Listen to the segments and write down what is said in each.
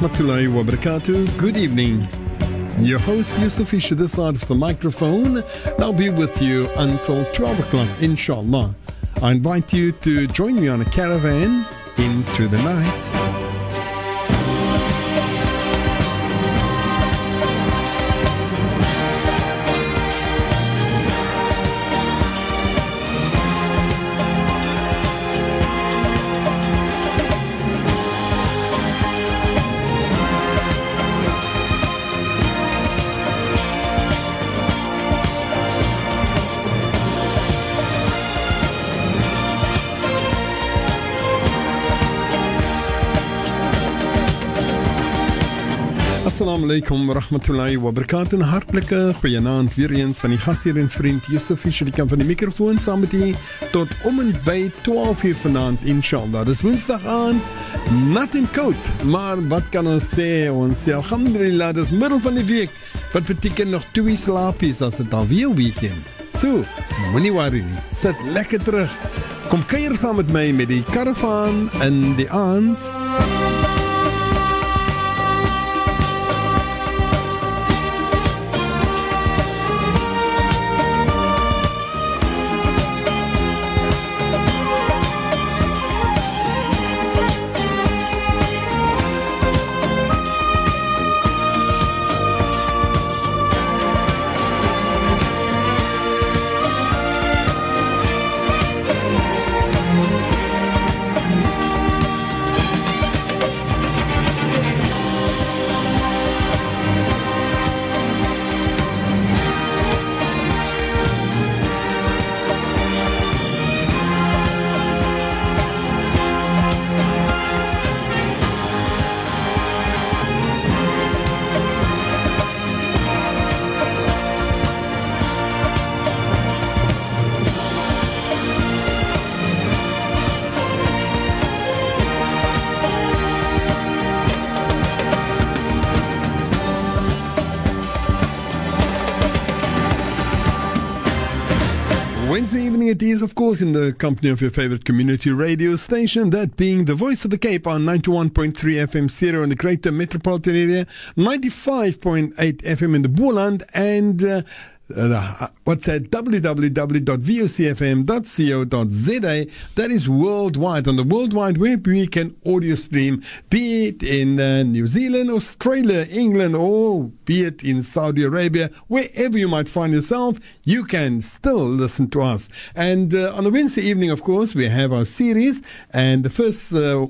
Rahmatullahi wa barakatuh. Good evening. Your host Yusuf Fisher, this side of the microphone. I'll be with you until 12 o'clock, inshallah. I invite you to join me on a caravan into the night. Assalamu alaykum wa rahmatullahi wa barakatuh. Hartlike goeienaand weer eens van die gasheer en vriend Yusuf Fischer die kan van die mikrofoon saam met u tot om en by 12 uur vanaand inshallah. Dis Woensdag aan. Nat en koud, maar wat kan ons sê? Ons sê alhamdulillah, dis middel van die week. Wat beteken nog twee slaapies as dit alweer weekend. So, moenie worry nie. Sit lekker terug. Kom kuier saam met my met die karavaan in die aand. Wednesday evening it is, of course, in the company of your favorite community radio station, that being the Voice of the Cape on 91.3 FM stereo in the greater metropolitan area, 95.8 FM in the Boerland, and uh, uh, what's that? www.vocfm.co.za. That is worldwide. On the World Wide Web, we can audio stream, be it in uh, New Zealand, Australia, England, or be it in Saudi Arabia, wherever you might find yourself, you can still listen to us. And uh, on a Wednesday evening, of course, we have our series, and the first uh,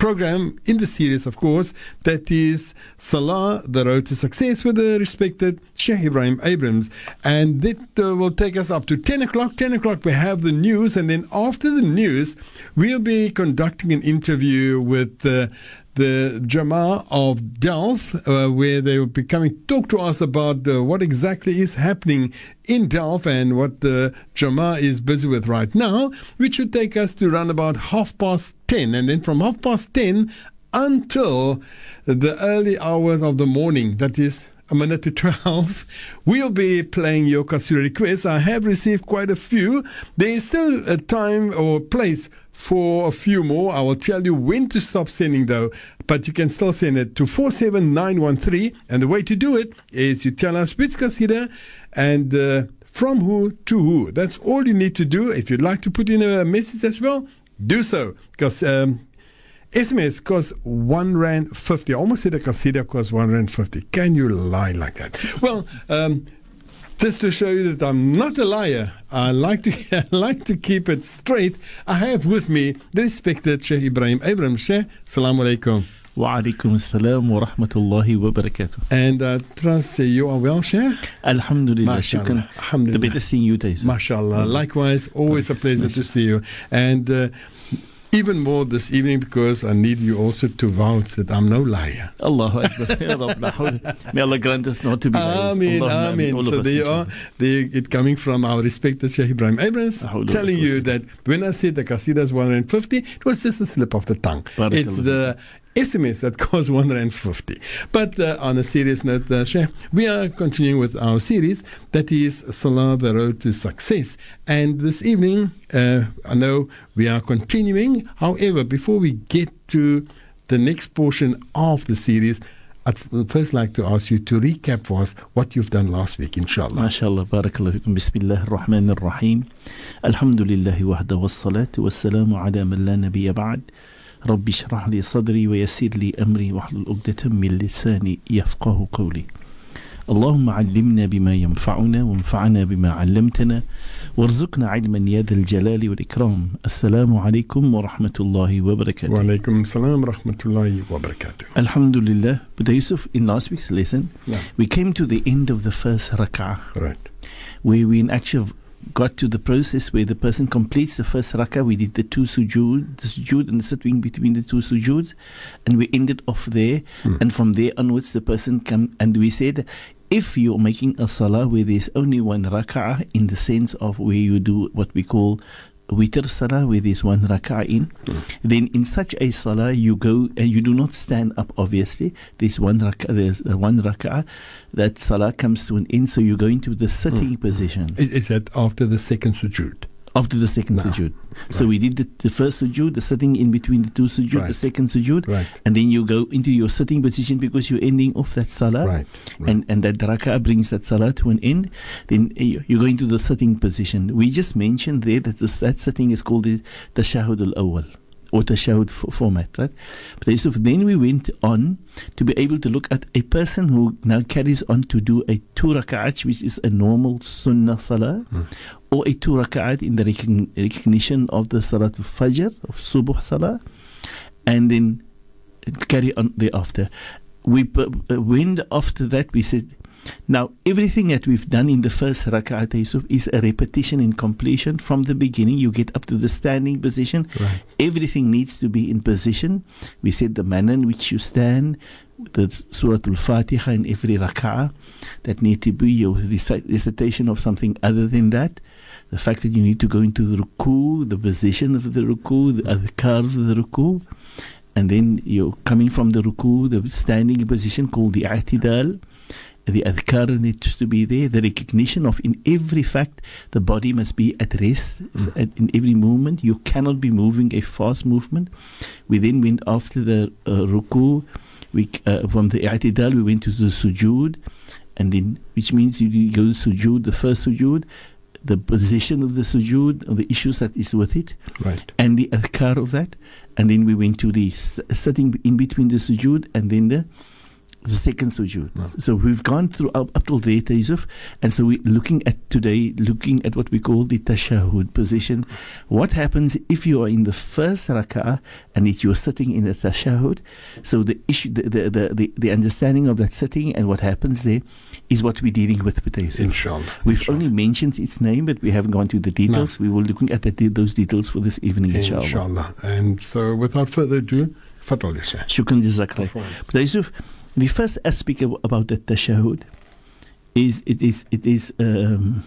program in the series, of course, that is Salah, the road to success with the respected Sheikh Ebrahim Abrahams. And that uh, will take us up to 10 o'clock. 10 o'clock, we have the news. And then after the news, we'll be conducting an interview with uh, the Jama of Delft, uh, where they will be coming to talk to us about uh, what exactly is happening in Delft and what the Jama is busy with right now, which should take us to around about half past 10. And then from half past 10 until the early hours of the morning, that is a minute to 12, we'll be playing your Kasida requests. I have received quite a few. There is still a time or place for a few more. I will tell you when to stop sending though, but you can still send it to 47913. And the way to do it is you tell us which Kasida and uh, from who to who. That's all you need to do. If you'd like to put in a message as well, do so. Because um, SMS costs one rand fifty. I almost said a Kasida costs one rand fifty. Can you lie like that? Well, um, just to show you that I'm not a liar, I like to I like to keep it straight. I have with me the respected Sheikh Ebrahim Abram Sheikh. Assalamu alaikum. Wa alaikum assalam wa rahmatullahi wa barakatuh. And I trust you are well, Sheikh? Alhamdulillah. Mashallah. Alhamdulillah. The best seeing you, Taisa. Mashallah. Likewise, always a pleasure to see you. And uh, even more this evening because I need you also to vouch that I'm no liar. Allahu Akbar. Ya Rabb, la hawla. May Allah grant us not to be liars. Amen. All So there you are. There it coming from our respected Sheikh Ebrahim Abrahams La hawla wa la telling you that when I said the Qasida is 150, it was just a slip of the tongue. It's the SMS that costs 150. But uh, on a serious note, uh, Sheikh, we are continuing with our series that is Salah the Road to Success. And this evening, uh, I know we are continuing. However, before we get to the next portion of the series, I'd first like to ask you to recap for us what you've done last week, inshallah. MashaAllah, barakallahu fikum. Bismillah ar-Rahman ar-Rahim. Alhamdulillahi wahda wa salatu wa salamu ala man la nabiyya ba'd. رب اشرح لي صدري ويسر لي أمري واحلل عقدة من لساني يفقه قولي اللهم علمنا بما ينفعنا وانفعنا بما علمتنا وارزقنا علما يا ذا الجلال والإكرام السلام عليكم ورحمة الله وبركاته Wa alaikum salam rahmatullahi wa barakatuh. Alhamdulillah. But Yusuf, in last week's lesson, Yeah. we came to the end of the first rak'ah, Right. where we in actually got to the process where the person completes the first rak'ah. We did the two sujood, the sujood and the sitting between the two sujoods, and we ended off there. Hmm. And from there onwards, the person come and we said, if you're making a salah where there's only one rak'ah, in the sense of where you do what we call witr salah, where there's one rak'ah in, then in such a salah you go and you do not stand up. Obviously, there's one rak'ah, there's uh, one rak'ah. That salah comes to an end, so you go into the sitting position Is, is that after the second sujood? After the second No. sujood. So we did the, the first sujood, the sitting in between the two sujood, the second sujood, Right. and then you go into your sitting position because you're ending off that salah. Right. right. And, and that rak'ah brings that salah to an end, then eh, you you go into the sitting position. We just mentioned there that this, that sitting is called the tashahud al-awwal f- format, right? But Yusuf, then we went on to be able to look at a person who now carries on to do a two which is a normal sunnah salah, or a two rak'at in the recogn- recognition of the salat al-fajr, of subuh salah, and then carry on thereafter. We uh, went after that, we said, now everything that we've done in the first rak'at, Yusuf, is a repetition in completion from the beginning. You get up to the standing position. Right. Everything needs to be in position. We said the manner in which you stand, the Surah Al-Fatiha in every rak'ah, that need to be your recitation of something other than that. The fact that you need to go into the ruku, the position of the ruku, the adhkar of the ruku, and then you're coming from the ruku, the standing position called the i'tidal. The adhkar needs to be there. The recognition of in every fact the body must be at rest at- in every movement. You cannot be moving a fast movement. We then went after the uh, ruku. We uh, from the i'tidal we went to the sujood, and then which means you go to sujood, the first sujood, the position of the sujood, and the issues that is with it Right. and the adhkar of that. And then we went to the sitting in between the sujood and then the the second sujood. No. So we've gone through up, up till there, Yusuf. And so we're looking at today, looking at what we call the tashahud position. What happens if you are in the first rak'ah and if you're sitting in the tashahud? So the issue, the, the, the, the, the understanding of that sitting and what happens there is what we're dealing with today, Yusuf. Inshallah. We've Inshallah. only mentioned its name, but we haven't gone to the details. We were looking at the, those details for this evening, inshallah. Inshallah. And so, without further ado, Fadl Yasha. Shukran jazakallah. Yusuf, the first aspect about the tashahud is it is it is um,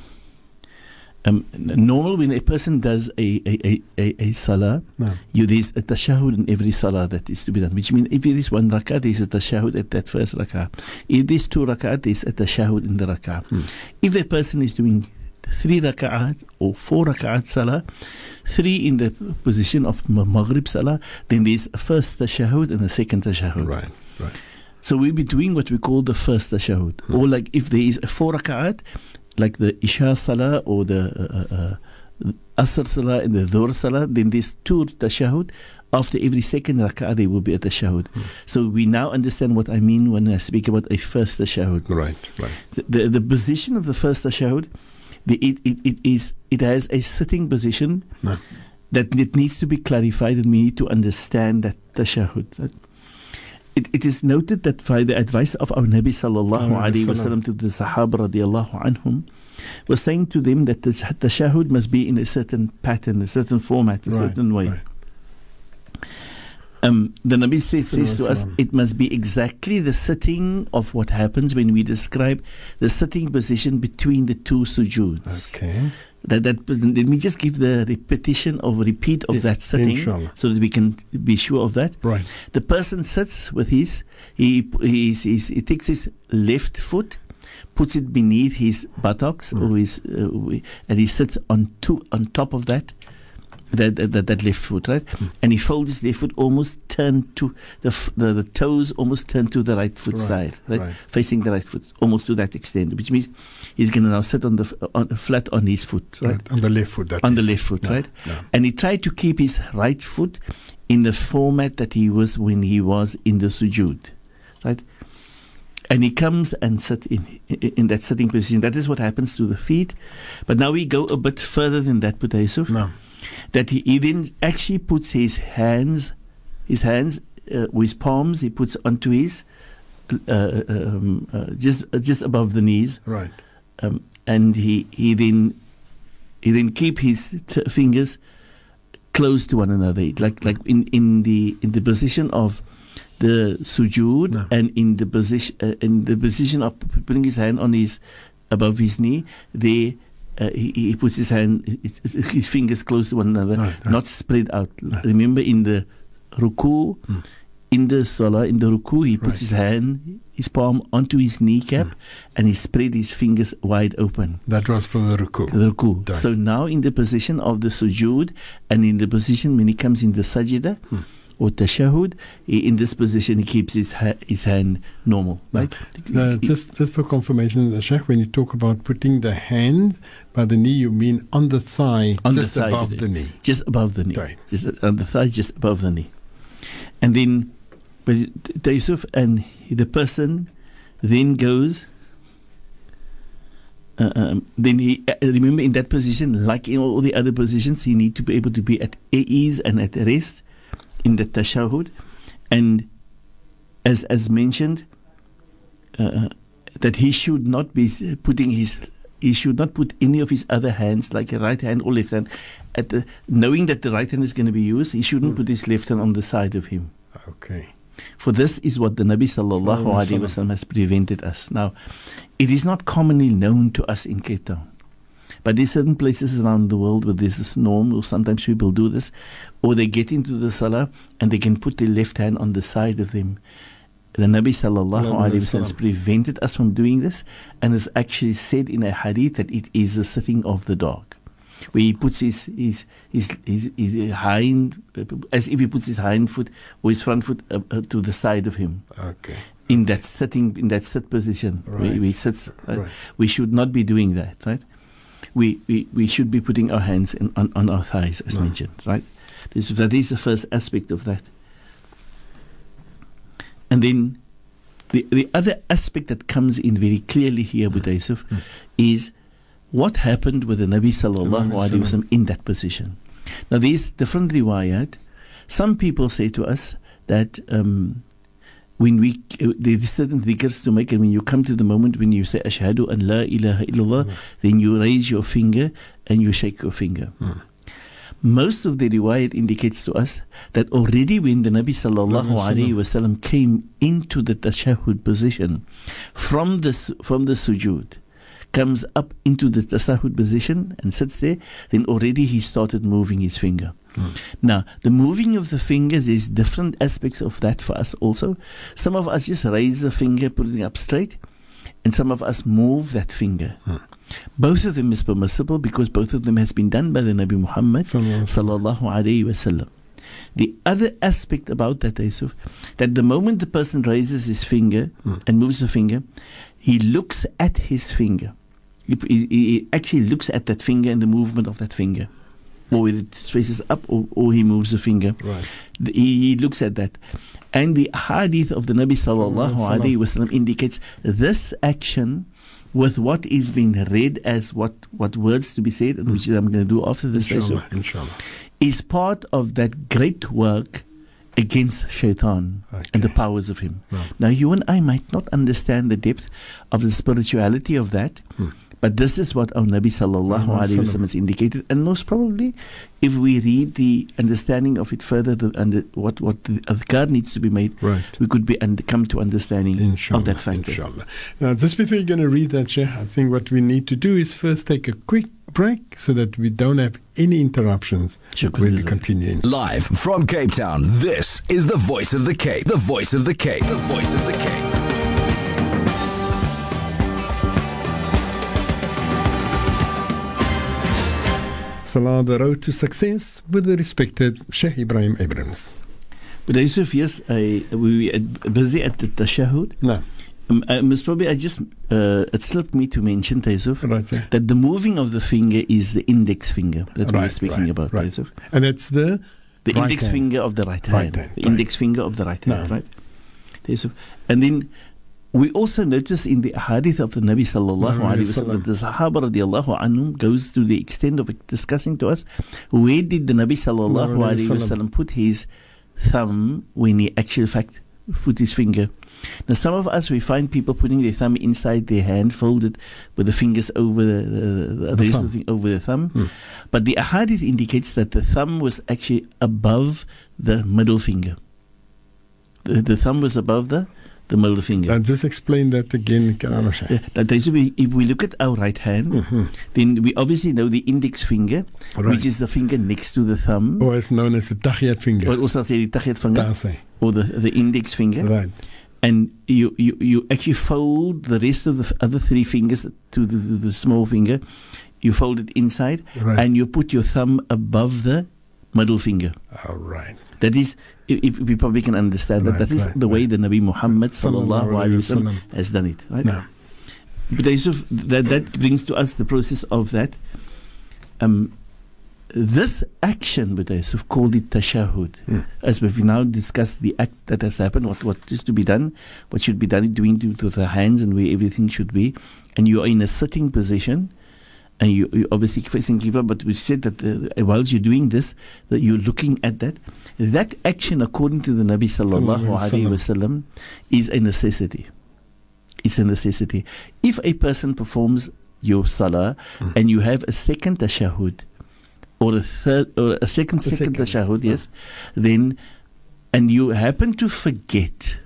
um, normal when a person does a a, a, a, salah, No. you there's a tashahud in every salah that is to be done. Which means if there is one rak'ah, there is a tashahud at that first rak'ah. If there's two rak'ah, there is a tashahud in the rak'ah. Hmm. If a person is doing three rak'ahs or four rak'ahs salah, three in the position of maghrib salah, then there's a first tashahud and a second tashahud. Right. Right. So we'll be doing what we call the first tashahud. Hmm. Or like if there is a four rak'at, like the Isha Salah or the uh, uh, uh, Asr Salah and the Dhuhr Salah, then there's two tashahud. After every second rak'ah, there will be a tashahud. Hmm. So we now understand what I mean when I speak about a first tashahud. Right. Right. The, the, the position of the first tashahud, the, it, it, it, is, it has a sitting position No. that it needs to be clarified and we need to understand that tashahud. That- It, it is noted that by the advice of our Nabi sallallahu Alayhi wasallam to the Sahaba radiallahu anhum, was saying to them that the tashahud must be in a certain pattern, a certain format, a Right, certain way. right. Um, the Nabi says, says to us, it must be exactly the sitting of what happens when we describe the sitting position between the two sujuds. Okay. That, that let me just give the repetition of repeat of that sitting inshallah. so that we can be sure of that. Right. The person sits with his he he, he's, he takes his left foot, puts it beneath his buttocks Mm. or his uh, and he sits on two on top of that that, that, that left foot, right? Hmm. And he folds his left foot almost turned to the, f- the the toes almost turned to the right foot Right, side, right? right. Facing the right foot, almost to that extent, which means he's going to now sit on the f- on, flat on his foot, right? Right. On the left foot. that On the left foot, right? And he tried to keep his right foot in the format that he was when he was in the sujood, right? And he comes and sits in, in in that sitting position. That is what happens to the feet. But now we go a bit further than that, Yusuf No. That he, he then actually puts his hands, his hands uh, with palms, he puts onto his, uh, um, uh, just uh, just above the knees, Right. um, and he he then he then keep his t- fingers close to one another, like like in, in the in the position of the sujood No. and in the position uh, in the position of putting his hand on his above his knee, there uh, he, he puts his hand his, his fingers close to one another, Right, right. not spread out. Right. Remember in the ruku, Mm. in the salah, in the ruku, he puts Right. his hand, his palm onto his kneecap, Mm. and he spread his fingers wide open. That was for the ruku. The ruku. So now in the position of the sujood and in the position when he comes in the sajda Hmm. Or tashahud, in this position he keeps his ha- his hand normal, right? Uh, just, just for confirmation, uh, Sheikh, when you talk about putting the hand by the knee, you mean on the thigh, On the thigh, above the knee. just above the knee, Right. just on the thigh, just above the knee, and then, but Yusuf and the person then goes. Uh, um, then he uh, remember in that position, like in all the other positions, he need to be able to be at ease and at rest in the tashahud, and as as mentioned, uh, that he should not be putting his he should not put any of his other hands, like a right hand or left hand, at the knowing that the right hand is going to be used. He shouldn't Mm. put his left hand on the side of him. Okay. For this is what the Nabi sallallahu alaihi wasallam has prevented us. Now, it is not commonly known to us in Cape Town. But there's certain places around the world where there's this norm, or sometimes people do this, or they get into the salah and they can put their left hand on the side of them. The Nabi sallallahu alaihi wasallam has prevented us from doing this, and has actually said in a hadith that it is the sitting of the dog, where he puts his his his, his, his hind, as if he puts his hind foot or his front foot uh, uh, to the side of him Okay. in that sitting in that sit position where Right. we sits. Right? Right. We should not be doing that, right? We we, we should be putting our hands in, on, on our thighs, as mentioned, right? This, that is the first aspect of that. And then the the other aspect that comes in very clearly here with Yusuf Mm. is what happened with the Nabi sallallahu alaihi wasallam in that position. Now, these different riwayat. Some people say to us that um, when we there's certain dhikrs to make, and when you come to the moment when you say Ashhadu an la ilaha illallah, Mm. then you raise your finger and you shake your finger. Mm. Most of the riwayat indicates to us that already when the Nabi sallallahu alaihi wasallam came into the tashahhud position from the from the sujood, comes up into the tashahhud position and sits there, then already he started moving his finger. Mm. Now, the moving of the fingers is different aspects of that for us also. Some of us just raise the finger, putting it up straight, and some of us move that finger. Hmm. Both of them is permissible because both of them has been done by the Nabi Muhammad Sallallahu alaihi wasallam. The other aspect about that, Yusuf, that the moment the person raises his finger Hmm. and moves the finger, he looks at his finger. He, he, he actually looks at that finger and the movement of that finger. Or whether it faces up or, or he moves the finger. Right. The- He, he looks at that. And the hadith of the Nabi sallallahu alaihi wasallam indicates this action with what is being read as what, what words to be said, and which I'm going to do after this Inshallah. lesson, Inshallah. is part of that great work against shaitan and the powers of him. Right. Now, you and I might not understand the depth of the spirituality of that, Hmm. But this is what our Nabi sallallahu Sallallahu alaihi alaihi wasallam has indicated, and most probably, if we read the understanding of it further, the, and the, what what the adhkar needs to be made, Right. we could be and come to understanding Inshallah. of that factor. Inshallah. Now, just before you're going to read that, Sheikh, I think what we need to do is first take a quick break so that we don't have any interruptions. Shukran We'll continue. Live from Cape Town, this is the voice of the Cape. The voice of the Cape. The voice of the Cape. Salah, the road to success with the respected Sheikh Ebrahim Abrahams. But Yusuf, yes, I, we were busy at the tashahud. No, Um, I must probably, I just, uh, it slipped me to mention, Yusuf, right, yeah. that the moving of the finger is the index finger that we were Right, speaking right, about, right. And that's the The Right index hand. finger of the right hand, Right hand. the right. index finger of the right hand, No. right? Yusuf. And then we also notice in the hadith of the Nabi sallallahu alaihi wasallam, the Sahaba radiallahu anhum goes to the extent of discussing to us where did the Nabi sallallahu alaihi wasallam. put his thumb when he actually fact put his finger. Now, some of us we find people putting their thumb inside their hand, folded with the fingers over the, the, the, the rest thumb. of the thing over the thumb. Hmm. But the ahadith indicates that the thumb was actually above the middle finger. The, the thumb was above the, the middle finger. Uh, just explain that again, Karama Sheikh. Yeah, that is, if we look at our right hand, Mhm. then we obviously know the index finger, Right. which is the finger next to the thumb. Or it's known as the Tahiyat finger. Or also say the tahiyat finger, or the, the index finger. Right. and you, you, you actually fold the rest of the other three fingers to the, the, the small finger. You fold it inside, Right. and you put your thumb above the middle finger. All right. That is, if, if we probably can understand that, that is right, the way right. the Nabi Muhammad sallallahu alaihi alaihi wasallam has done it. Right? Now, But Yusuf, that that brings to us the process of that. Um, this action, but Yusuf, called it tashahud. Hmm. As we've now discussed the act that has happened, what, what is to be done, what should be done, doing to, to the hands and where everything should be, and you are in a sitting position, and you, you obviously facing Qibla, but we said that uh, whilst you're doing this, that you're looking at that. That action, according to the Nabi sallallahu alaihi wasallam, is a necessity. It's a necessity. If a person performs your salah Mm. and you have a second tashahud or a third or a second A second, second, tashahud, yeah. yes, then and you happen to forget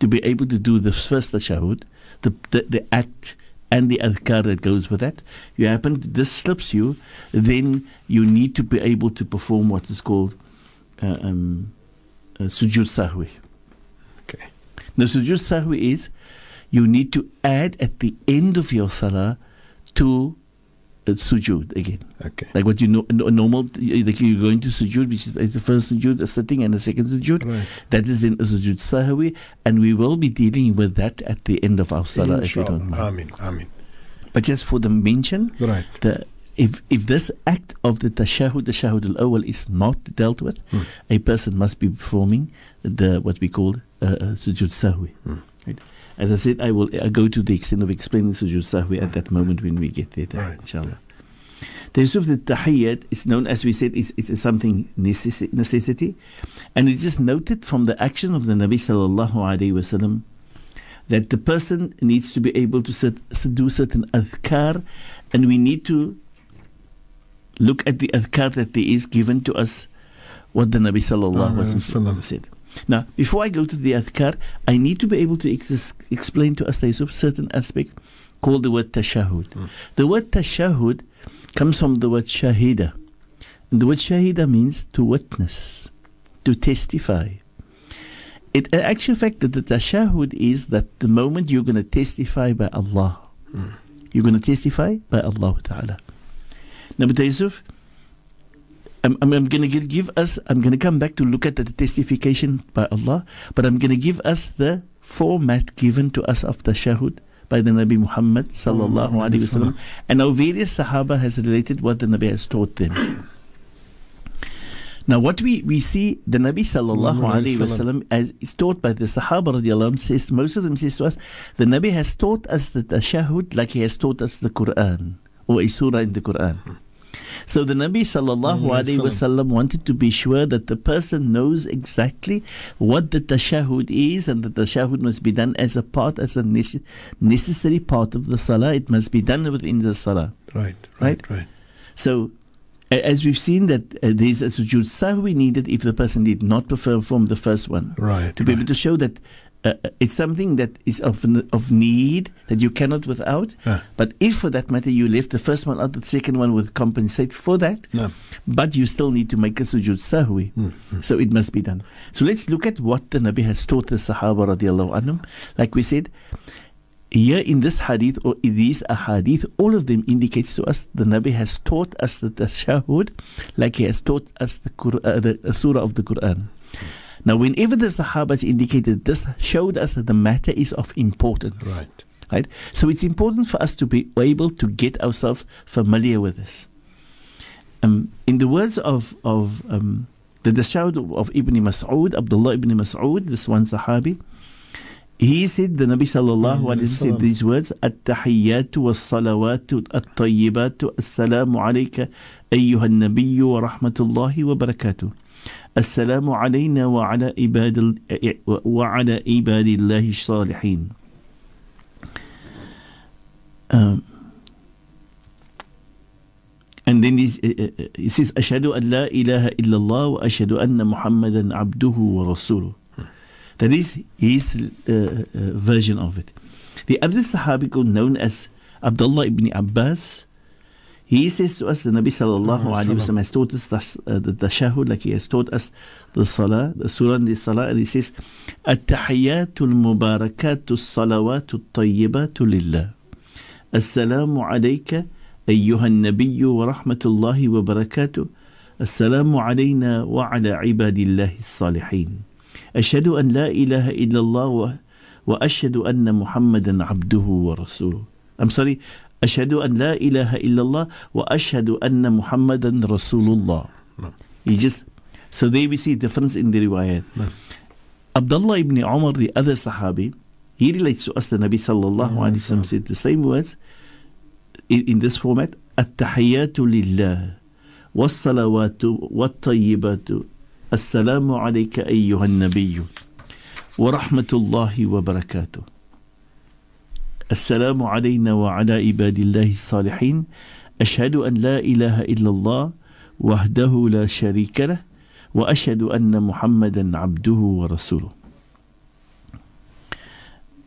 to be able to do the first tashahud, the, the the act and the adhkar that goes with that, you happen to, this slips you, then you need to be able to perform what is called uh, um, uh, sujud sahwi. okay. The sujood sahwi is you need to add at the end of your salah to uh, sujood again. Okay. Like what you know, no- normal, like you're going to sujood, which is the first sujood, a sitting, and the second sujood. Right. That is then a sujood sahwi, and we will be dealing with that at the end of our salah, if you don't Inshallah. mind. Amin. Amin. But just for the mention, Right. the if if this act of the tashahud, the shahud al awal is not dealt with, Hmm. a person must be performing the what we call uh, uh, sujood sahwi. Hmm. As I said, I will uh, go to the extent of explaining sujood sahwi at that moment when we get there, Right. inshallah. The of the tahiyyat is known, as we said, it's, is something necessi- necessity, and it is noted from the action of the Nabi sallallahu alaihi wasallam that the person needs to be able to sit, do certain adhkar, and we need to look at the adhkar that there is given to us, what the Nabi sallallahu Wasallam. wasallam said. Now, before I go to the adhkar, I need to be able to ex- explain to us a certain aspect called the word tashahud. Hmm. The word tashahud comes from the word shahida. And the word shahida means to witness, to testify. It, in actual fact, that the tashahud is that the moment you're going to testify by Allah, hmm. you're going to testify by Allah Ta'ala. Now, but Yusuf, I'm, I'm, I'm going to give, us, I'm going to come back to look at the testification by Allah, but I'm going to give us the format given to us of tashahud by the Nabi Muhammad sallallahu alaihi wasallam, and our various Sahaba has related what the Nabi has taught them. Now, what we, we see, the Nabi sallallahu alaihi wasallam. as is taught by the Sahaba radiallahu says most of them says to us, the Nabi has taught us the tashahud like he has taught us the Quran or a surah in the Quran. So the Nabi sallallahu alaihi wasallam wanted to be sure that the person knows exactly what the tashahud is, and the tashahud must be done as a part, as a necessary part of the salah. It must be done within the salah. Right. Right? Right. Right. So, as we've seen that uh, there's a sujood sahwi needed if the person did not perform the first one. Right. To be able to show that uh, uh, it's something that is of, of need that you cannot without. Ah. But if, for that matter, you left the first one out, the second one would compensate for that. But you still need to make a sujood sahwi. So it must be done. So let's look at what the Nabi has taught the Sahaba radiallahu anhum. Like we said, here in this hadith or in these ahadith, all of them indicates to us the Nabi has taught us the tashahud like he has taught us the, Qur- uh, the uh, surah of the Quran. Now, whenever the Sahabas indicated this, showed us that the matter is of importance. Right. Right? So it's important for us to be able to get ourselves familiar with this. Um, in the words of, of um, the tashahud of, of Ibn Mas'ud, Abdullah ibn Mas'ud, this one Sahabi, he said, the Nabi sallallahu alayhi said these words, At-tahiyyatu was-salawatu at-tayyibatu, Assalamu alayka ayyuhal-nabiyyu wa rahmatullahi wa barakatuh. السلام علينا وعلى عباد وعلى عباد الله الصالحين um, and then he, uh, uh, says أشهد أن لا إله إلا الله وأشهد أن محمدا عبده ورسوله that is his uh, uh, version of it the other Sahabi known as Abdullah ibn Abbas he says to us the Nabi sallallahu alayhi wa sallam has taught us the, uh, the tashahud like he has taught us the salah the surah and the salah and he says التحيات المباركات الصلوات الطيبات لله السلام عليك أيها النبي ورحمة الله وبركاته السلام علينا وعلى عباد الله الصالحين أشهد أن لا إله إلا الله وأشهد أن محمدا عبده ورسوله I'm sorry أشهد أن لا إله إلا الله وأشهد أن محمدا رسول الله He just so there we see difference in the riwayat Abdullah ibn Umar the other Sahabi he relates to us the Nabi sallallahu alaihi wasallam said the same words in, in this format التحيات لله والصلوات والطيبات السلام عليك أيها النبي ورحمة الله وبركاته السلام علينا وعلى عباد الله الصالحين أشهد أن لا إله إلا الله وحده لا شريك له وأشهد أن محمدا عبده ورسوله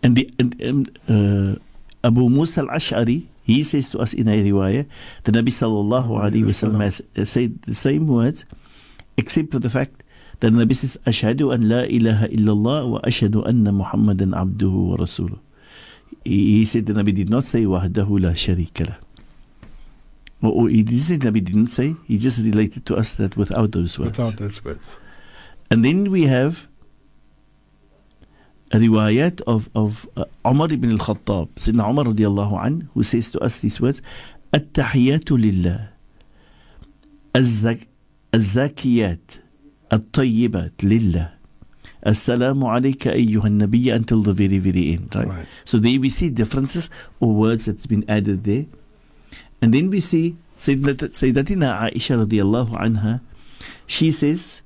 And the and, and, uh, Abu Musa al-Ash'ari, he says to us in a riwayah, the Nabi sallallahu alayhi wa sallam has uh, said the same words, except for the fact that the Nabi says, أشهد أن لا إله إلا الله وأشهد أن محمدا عبده ورسوله. He, he said the Nabi did not say وحده لا شريك له. Or, or he didn't say the Nabi didn't say, he just related to us that without those words. Without those words. And then we have a riwayat of, of uh, Umar ibn al-Khattab, Sayyidina Umar radiallahu an, who says to us these words, التحيات لله الزك الزاكيات الطيبات لله السلام عليك أيها النبي until the very very end right? Right. so there we see differences or words that's been added there and then we see Sayyidat- Sayyidatina Aisha radiallahu anha she says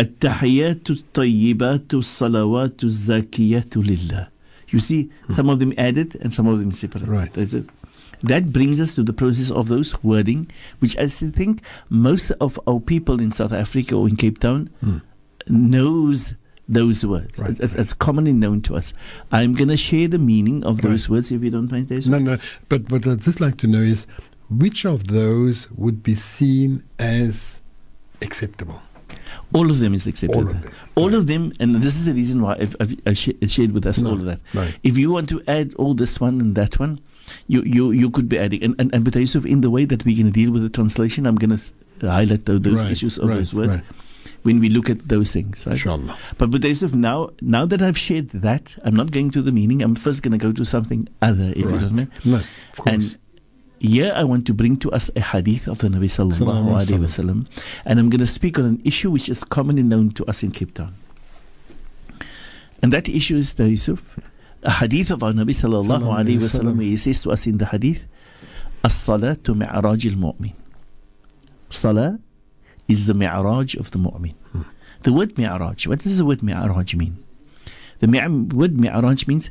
التحيات الطيبات الصلوات الزاكيات لله you see some of them added and some of them separate Right. That's it. that brings us to the process of those wording which I still think most of our people in South Africa or in Cape Town knows those words Right, it's, it's- commonly known to us I'm going to share the meaning of those Right. words if you don't mind Jason. No, no. But what I'd just like to know is which of those would be seen as acceptable? All of them is acceptable. All of them. All of them, and this is the reason why I've, I've, i sh- shared with us No, all of that. right. If you want to add all this one and that one, you you, you could be adding. And, and, and but Yusuf, in the way that we're going to deal with the translation, I'm going to highlight tho- those Right, issues of right, those words right. When we look at those things. Right? Inshallah. But but Yusuf, now now that I've shared that, I'm not going to the meaning. I'm first going to go to something other, if you Right. don't mind. No, of course. And here I want to bring to us a hadith of the Nabi sallallahu alaihi wasallam, and I'm going to speak on an issue which is commonly known to us in Cape Town. And that issue is the Yusuf, a hadith of our Nabi sallallahu alaihi wasallam. He says to us in the hadith, "As-salatu mi'raj al-mu'min." Salah is the mi'raj of the mu'min. The word mi'raj. What does the word mi'raj mean? The word mi'raj means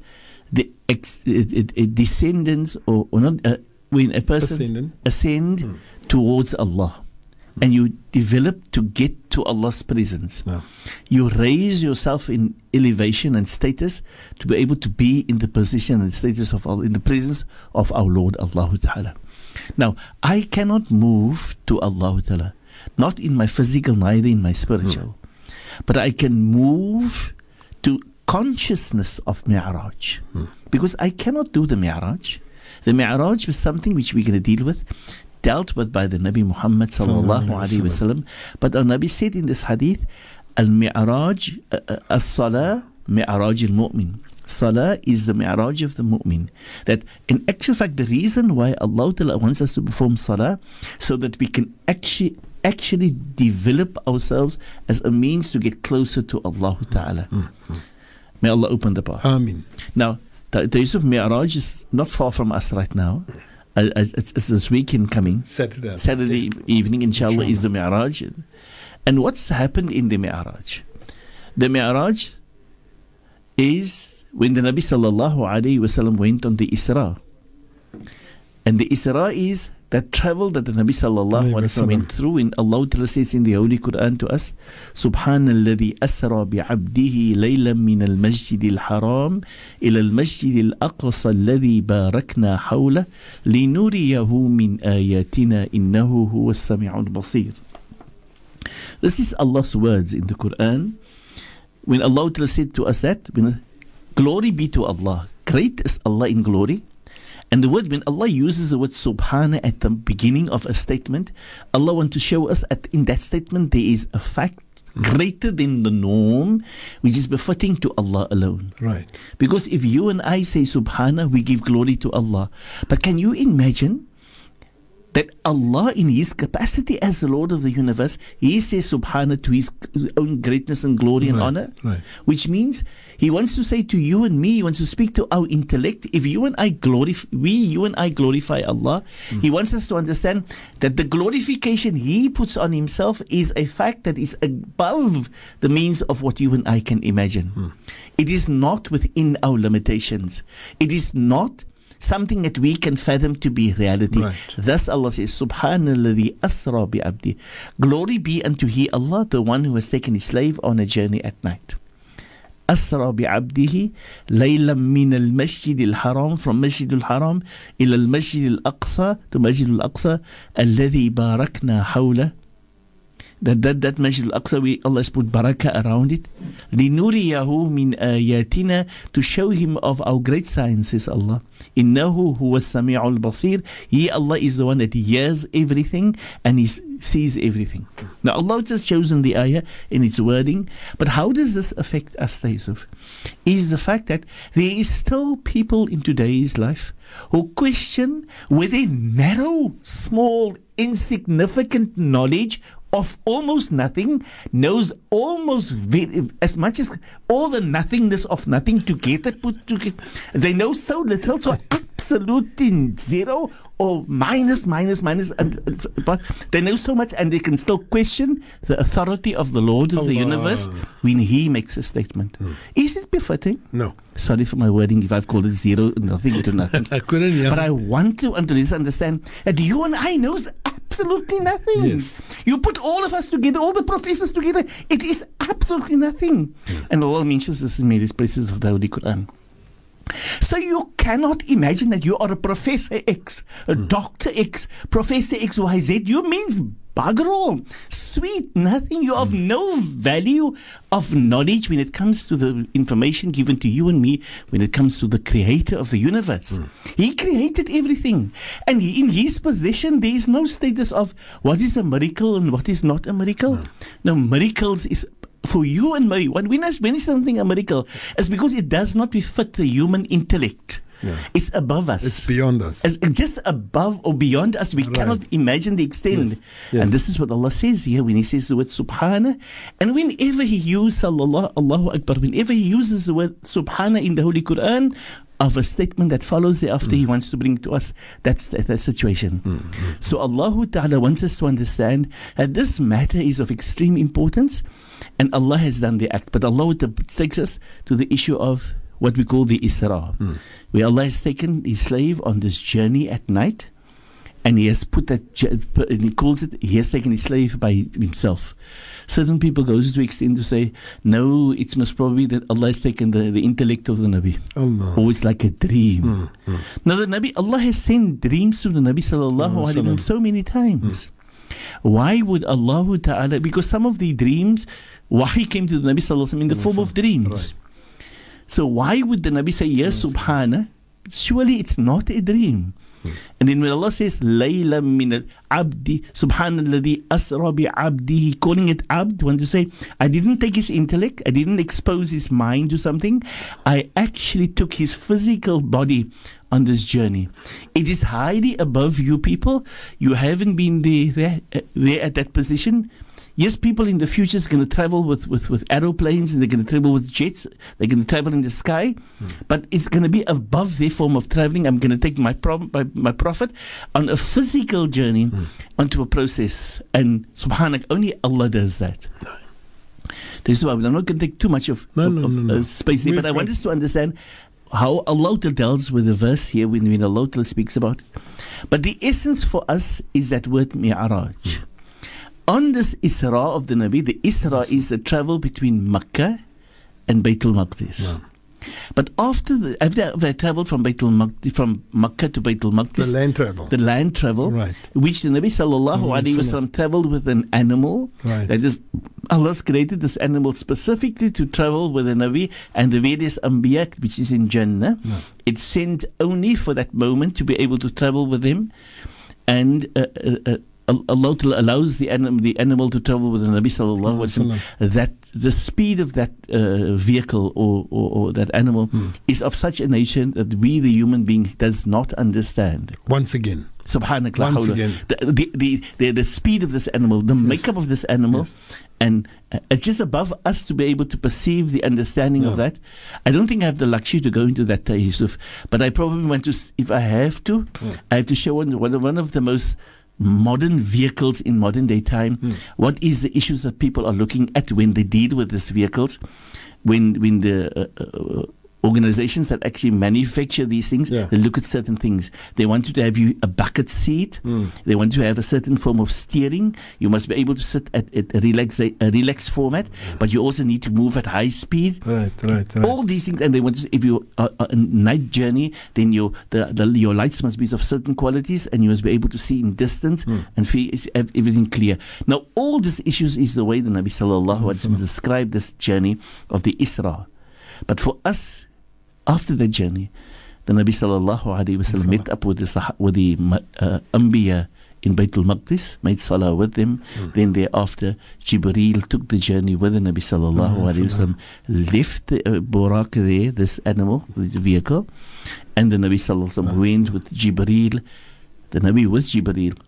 the ex- descendants or, or not uh, when a person Ascendant. ascend towards Allah and you develop to get to Allah's presence. No. You raise yourself in elevation and status to be able to be in the position and status of Allah, in the presence of our Lord Allah Ta'ala. Now, I cannot move to Allah Ta'ala, not in my physical, neither in my spiritual, but I can move to consciousness of Mi'raj. Because I cannot do the Mi'raj. The Mi'raj was something which we're going to deal with, dealt with by the Nabi Muhammad sallallahu alaihi wasallam. But our Nabi said in this hadith, Al-Mi'raj, uh, uh, as-salah, Mi'raj al-mu'min. Salah is the mi'raj of the mu'min. That in actual fact, the reason why Allah wants us to perform salah, so that we can actually actually develop ourselves as a means to get closer to Allah Ta'ala. May Allah open the path. Amin. Now, the, use of mi'raj is not far from us right now. Uh, it's, it's this weekend coming. Saturday. Saturday evening, inshallah, is the Mi'raj. And what's happened in the Mi'raj? The Mi'raj is when the Nabi sallallahu alayhi wasallam went on the Isra. And the Isra is that travel that the Nabi sallallahu Alayhi wasallam. went through and Allah says in the Holy Quran to us Subhanalladhi asra bi'abdihi laylan min al-masjid al-haram ila al-masjid al-aqsa alladhi barakna hawla linuriyahu min ayatina innahu huwa as-sami'ul basir. This is Allah's words in the Quran. When Allah said to us that when, glory be to Allah great is Allah in glory and the word when Allah uses the word subhana at the beginning of a statement Allah wants to show us that in that statement there is a fact greater than the norm which is befitting to Allah alone Right. because if you and I say subhana we give glory to Allah but can you imagine that Allah, in His capacity as the Lord of the universe, He says subhana to His own greatness and glory and honor. right. Which means He wants to say to you and me, He wants to speak to our intellect. If you and I glorify, we, you and I glorify Allah, Mm. He wants us to understand that the glorification He puts on Himself is a fact that is above the means of what you and I can imagine. Hmm. It is not within our limitations. It is not something that we can fathom to be reality. Right. Thus Allah says, Subhanalladhi asra bi abdi. Glory be unto He, Allah, the one who has taken His slave on a journey at night. أسرى بعبده ليلا من المسجد الحرام from مسجد الحرام إلى المسجد الأقصى to مسجد الأقصى الذي باركنا حوله. that that that Masjid al-Aqsa we Allah has put barakah around it لنريه من آياتنا to show him of our great signs says Allah إنه هو السميع البصير He Allah is the one that hears everything and he sees everything now Allah has chosen the ayah in its wording but how does this affect us Yusuf is the fact that there is still people in today's life who question whether narrow small insignificant knowledge of almost nothing knows almost very, as much as all the nothingness of nothing together put together. They know so little, so absolutely zero or minus, minus, minus, and, but they know so much and they can still question the authority of the Lord of oh, the universe when He makes a statement. Oh. Is it befitting? No. Sorry for my wording if I've called it zero, nothing to nothing. I couldn't hear. But I want to understand that you and I knows absolutely nothing. Yes. You put all of us together, all the professors together, it is absolutely nothing. And Allah mentions this in many places of the Holy Quran. So you cannot imagine that you are a Professor X, a hmm. Doctor X, Professor XYZ. You means bugger all. Sweet, nothing. You have hmm. no value of knowledge when it comes to the information given to you and me, when it comes to the creator of the universe. Hmm. He created everything. And he, in his possession, there is no status of what is a miracle and what is not a miracle. No, miracles is for you and me, when, when, is, when is something a miracle? It's because it does not befit the human intellect. Yeah. It's above us. It's beyond us. It's just above or beyond us. We Right. cannot imagine the extent. Yes. Yes. And this is what Allah says here when He says the word Subhana. And whenever He uses Sallallahu Allahu Akbar, whenever He uses the word Subhana in the Holy Quran, of a statement that follows thereafter Mm. He wants to bring to us, that's the, the situation. Mm-hmm. So Allah Ta'ala wants us to understand that this matter is of extreme importance and Allah has done the act. But Allah takes us to the issue of what we call the Isra, Mm. where Allah has taken His slave on this journey at night, and He has put that, and He calls it, He has taken His slave by Himself. Certain people goes to extend to say, no, it's most probably that Allah has taken the, the intellect of the Nabi. Allah. Or it's like a dream. Mm, mm. Now the Nabi, Allah has sent dreams to the Nabi sallallahu alaihi wasallam Wasallam. so many times. Why would Allah Ta'ala, because some of the dreams, Wahi came to the Nabi sallallahu alaihi wasallam in the form of dreams. Right. So why would the Nabi say, Yes, Subhana? Surely it's not a dream. And then when Allah says, Layla min al-abdi, subhanalladhi asra bi abdihi, calling it abd, want to say, I didn't take his intellect, I didn't expose his mind to something, I actually took his physical body on this journey. It is highly above you people. You haven't been there, there, uh, there at that position. Yes, people in the future is going to travel with, with, with aeroplanes and they're going to travel with jets. They're going to travel in the sky, mm. but it's going to be above their form of traveling. I'm going to take my, pro- my, my prophet on a physical journey mm. onto a process. And subhanak, only Allah does that. No. This is why I'm not going to take too much of, no, of, no, of no, uh, space here, but I want us to understand how Allah tells with the verse here when, when Allah speaks about it. But the essence for us is that word mi'raj. Mm on this Isra of the Nabi, the Isra is the travel between Makkah and Baitul Maqdis. Yeah. But after the, after they traveled from Baitul Maqdis, from Makkah to Baitul Maqdis, the land travel, the land travel, right. which the Nabi sallallahu alaihi wasallam traveled with an animal. Right. That is, Allah's created this animal specifically to travel with the Nabi and the various Anbiya, which is in Jannah. No. It's sent only for that moment to be able to travel with him, and. Uh, uh, uh, Allah allows the animal, the animal to travel with the Nabi sallallahu alaihi wasallam. That the speed of that uh, vehicle or, or, or, that animal hmm. is of such a nature that we, the human being, does not understand. Once again. Subhanallah. Once again. The, the, the, the, the speed of this animal, the yes. makeup of this animal, yes. and uh, it's just above us to be able to perceive the understanding yeah. of that. I don't think I have the luxury to go into that, uh, Yusuf, but I probably want to, if I have to, yeah. I have to show one, one of the most modern vehicles in modern day time. Mm. What is the issues that people are looking at when they deal with these vehicles? When when the uh, uh, organizations that actually manufacture these things, yeah. they look at certain things. They want you to have you a bucket seat. Mm. They want you to have a certain form of steering. You must be able to sit at, at a relax a relaxed format, but you also need to move at high speed. Right, right, right. All these things, and they want to, if you are a night journey, then your the, the, your lights must be of certain qualities, and you must be able to see in distance mm. and feel everything clear. Now, all these issues is the way the Nabi sallallahu alaihi wasallam described this journey of the Isra. But for us, after the journey, the Nabi sallallahu alaihi wasallam met up with the with the uh, Anbiya in Baitul Maqdis, made salah with them. Mm. Then thereafter, Jibreel took the journey with the Nabi sallallahu alaihi wasallam, left the uh, Burak there, this animal, this vehicle, and the Nabi sallallahu alaihi wasallam went with Jibreel. The Nabi with Jibreel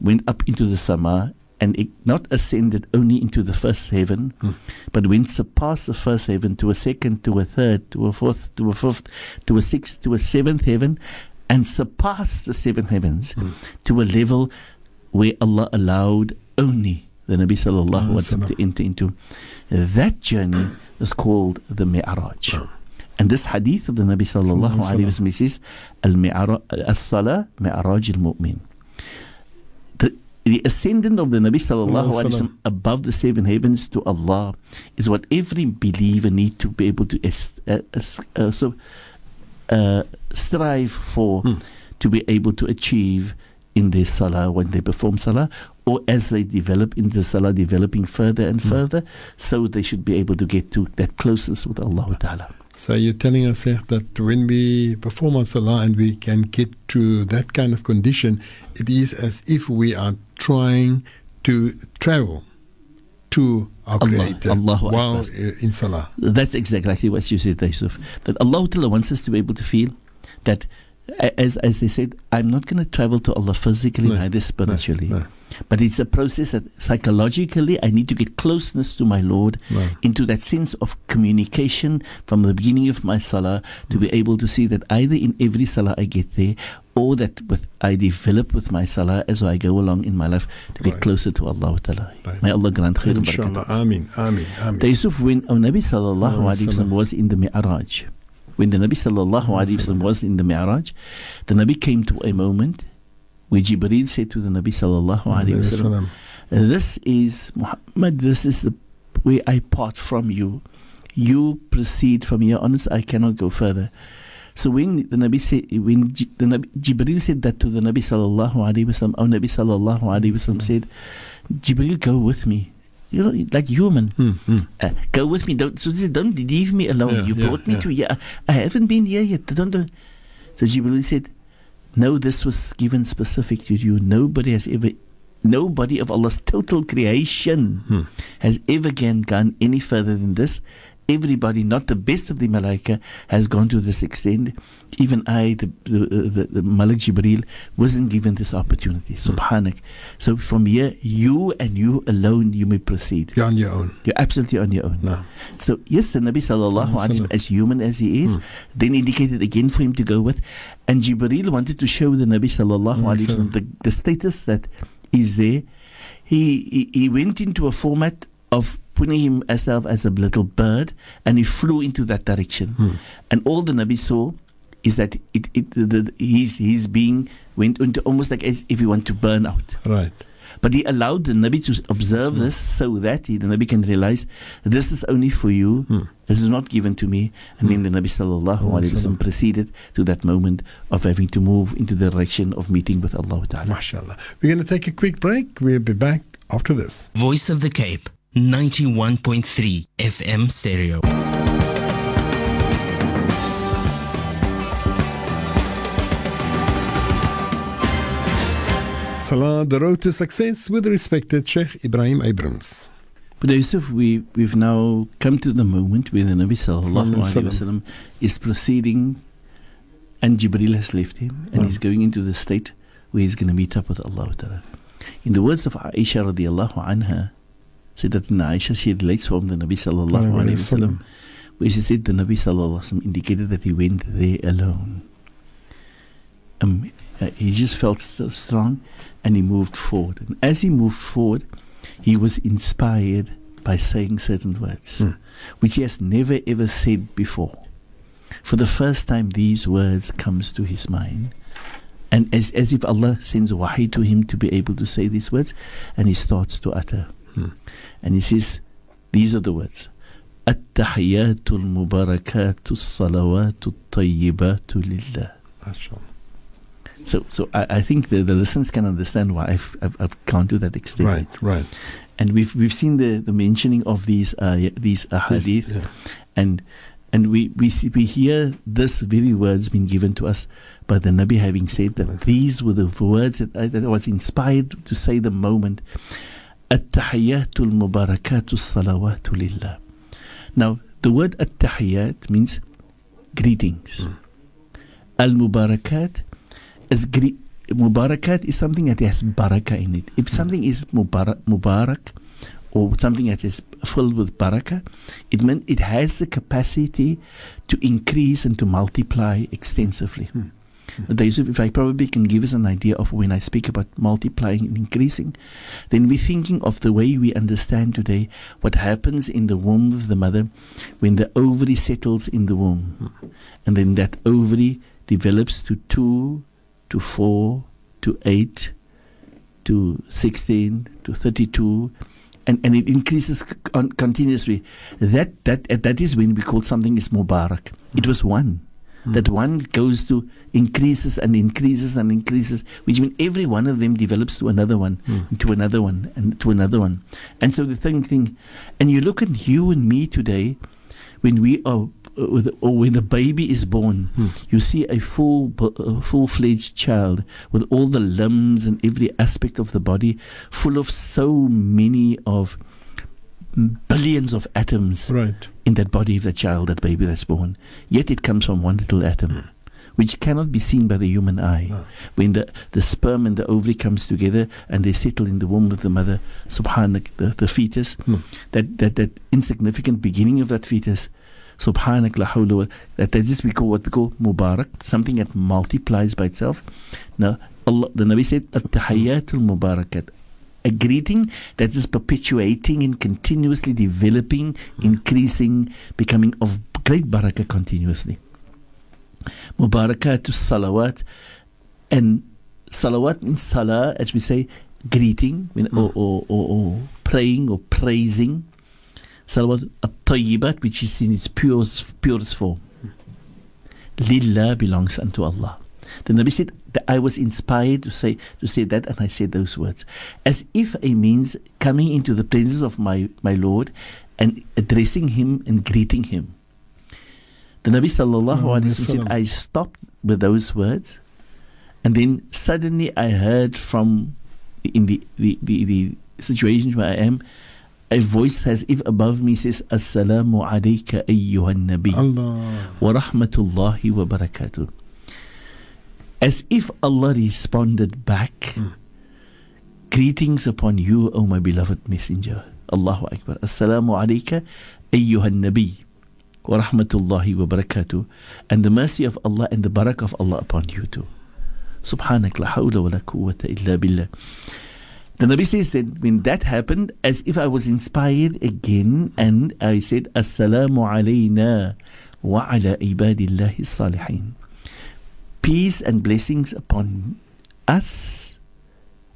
went up into the sama and it not ascended only into the first heaven, mm. but went surpassed the first heaven to a second, to a third, to a fourth, to a fifth, to a sixth, to a seventh heaven, and surpassed the seven heavens mm. to a level where Allah allowed only the Nabi sallallahu alaihi wasallam to enter into. That journey is called the Mi'raj. Oh. And this hadith of the Nabi sallallahu alaihi wasallam says, "Al-Mi'raj, as-Salah, Mi'raj al-Mu'min." The ascendant of the Nabi sallallahu alayhi wasallam above the seven heavens to Allah is what every believer need to be able to uh, uh, so uh, strive for hmm. to be able to achieve in their salah when they perform salah or as they develop in the salah developing further and hmm. further so they should be able to get to that closeness with Allah Ta'ala. So you're telling us eh, that when we perform our salah and we can get to that kind of condition, it is as if we are trying to travel to our Allah, Creator while Akbar. in salah. That's exactly what you said, Yusuf. That Allah wants us to be able to feel that as as they said, I'm not going to travel to Allah physically, no, neither spiritually. No, no. But it's a process that psychologically I need to get closeness to my Lord into that sense of communication from the beginning of my salah to be mm. able to see that either in every salah I get there or that with I develop with my salah as I go along in my life to get right. closer to Allah Ta'ala. Right. May Allah grant khair and barakat. Ameen, ameen, ameen. Yusuf, when our Nabi sallallahu alayhi wa was in the Mi'raj, when the Nabi sallallahu alaihi wasallam was in the Mi'raj, the Nabi came to a moment where Jibreel said to the Nabi sallallahu alaihi wasallam, "This is Muhammad. This is the way I part from you. You proceed from here onwards. I cannot go further." So when the Nabi said, when the Nabi, Jibreel said that to the Nabi sallallahu alaihi wasallam, our Nabi sallallahu alaihi wasallam said, "Jibreel, go with me." You know, like human. Hmm, Uh, go with me. Don't so don't leave me alone. Yeah, you yeah, brought me yeah. to here. I haven't been here yet. Don't, don't. So Jibril said, No, this was given specific to you. Nobody has ever nobody of Allah's total creation Hmm. has ever gone, gone any further than this. Everybody, not the best of the malaika, has gone to this extent. Even I, the the, the, the Malik Jibril, wasn't given this opportunity. Hmm. Subhanak. So from here, you and you alone, you may proceed. You're on your own. You're absolutely on your own. No. So yes, the Nabi sallallahu alaihi wasallam, as human as he is, then indicated again for him to go with, and Jibril wanted to show the Nabi sallallahu alaihi wasallam the, the status that is there. He, he he went into a format of putting himself as a little bird, and he flew into that direction, hmm. and all the Nabi saw is that it, it the, the, his his being went into almost like as if he want to burn out. Right. But he allowed the Nabi to observe this hmm. so that he, the Nabi can realize this is only for you. Hmm. This is not given to me. And then the Nabi sallallahu alaihi wasallam proceeded to that moment of having to move into the direction of meeting with Allah Ta'ala. MashaAllah. We're going to take a quick break. We'll be back after this. Voice of the Cape, 91.3 FM stereo. Salah, the road to success with respected Sheikh Ebrahim Abrahams. But Yusuf, we, we've now come to the moment where the Nabi sallallahu alaihi Sallam. wasallam is proceeding and Jibril has left him and he's going into the state where he's going to meet up with Allah In the words of Aisha radiallahu anha, said that in Aisha she relates from the Nabi sallallahu Alayhi alaihi wasallam, where she said the Nabi sallallahu alaihi wasallam indicated that he went there alone. Um, uh, he just felt so strong and he moved forward. And as he moved forward, he was inspired by saying certain words, which he has never ever said before. For the first time, these words comes to his mind. And as, as if Allah sends wahi to him to be able to say these words, and he starts to utter. And he says, these are the words. التحيات المباركات الصلوات الطيبات لله MashaAllah. so, so I, I think the, the listeners can understand why I've, I've, I've gone to that extent. Right, right. And we've we've seen the, the mentioning of these uh, y- these ahadith, yeah. and and we we see, we hear this very words being given to us by the Nabi having said that these were the words that I, that I was inspired to say the moment. at-tahiyyatu al-mubarakatu. Now, the word at-tahiyyat means greetings. Mm. Al-mubarakat is gre- is something that has baraka in it. If hmm. something is mubarak, مبارك, or something that is filled with baraka, it means it has the capacity to increase and to multiply extensively. Mm. Yusuf, if I probably can give us an idea of when I speak about multiplying and increasing, then we're thinking of the way we understand today what happens in the womb of the mother when the ovary settles in the womb. And then that ovary develops to two, to four, to eight, to 16, to 32, and, and it increases con- continuously. That, that, uh, that is when we call something is Mubarak. It was one. That one goes to increases and increases and increases, which means every one of them develops to another one, and to another one, and to another one. And so the thing, thing, and you look at you and me today, when we are, uh, or when the baby is born, you see a full, uh, full-fledged child with all the limbs and every aspect of the body, full of so many of billions of atoms Right. in that body of the child, that baby that's born. Yet it comes from one little atom, hmm. which cannot be seen by the human eye. Ah. When the, the sperm and the ovary comes together and they settle in the womb of the mother, subhanak, the, the fetus, hmm. that, that, that insignificant beginning of that fetus, subhanak la hawla that, that is we call what we call mubarak, something that multiplies by itself. Now, Allah, the Nabi said, at-tahayyatul mubarakat, a greeting that is perpetuating and continuously developing, hmm. increasing, becoming of great barakah continuously. Mubarakat to salawat, and salawat means salah, as we say, greeting or, hmm. or, or, or praying or praising. Salawat at-tayyibat, which is in its purest, purest form. Hmm. Lillah belongs unto Allah. The Nabi said that I was inspired to say to say that, and I said those words, as if it means coming into the presence of my my Lord and addressing him and greeting him. The Nabi sallallahu alaihi wasallam said, I stopped with those words, and then suddenly I heard from in the the, the, the situation where I am. A voice as if above me says, Assalamu alayka ayyuhan nabi Allah. wa rahmatullahi wa barakatuh. As if Allah responded back, hmm. Greetings upon you, O my beloved messenger. Allahu Akbar. Assalamu alayka ayyuhan nabi wa rahmatullahi wa barakatuh. And the mercy of Allah and the barakah of Allah upon you too. Subhanak la hawla wa la quwwata illa billah. The Nabi says that when that happened, as if I was inspired again, and I said, Assalamu alayna wa ala ibadillahi salihin. Peace and blessings upon us,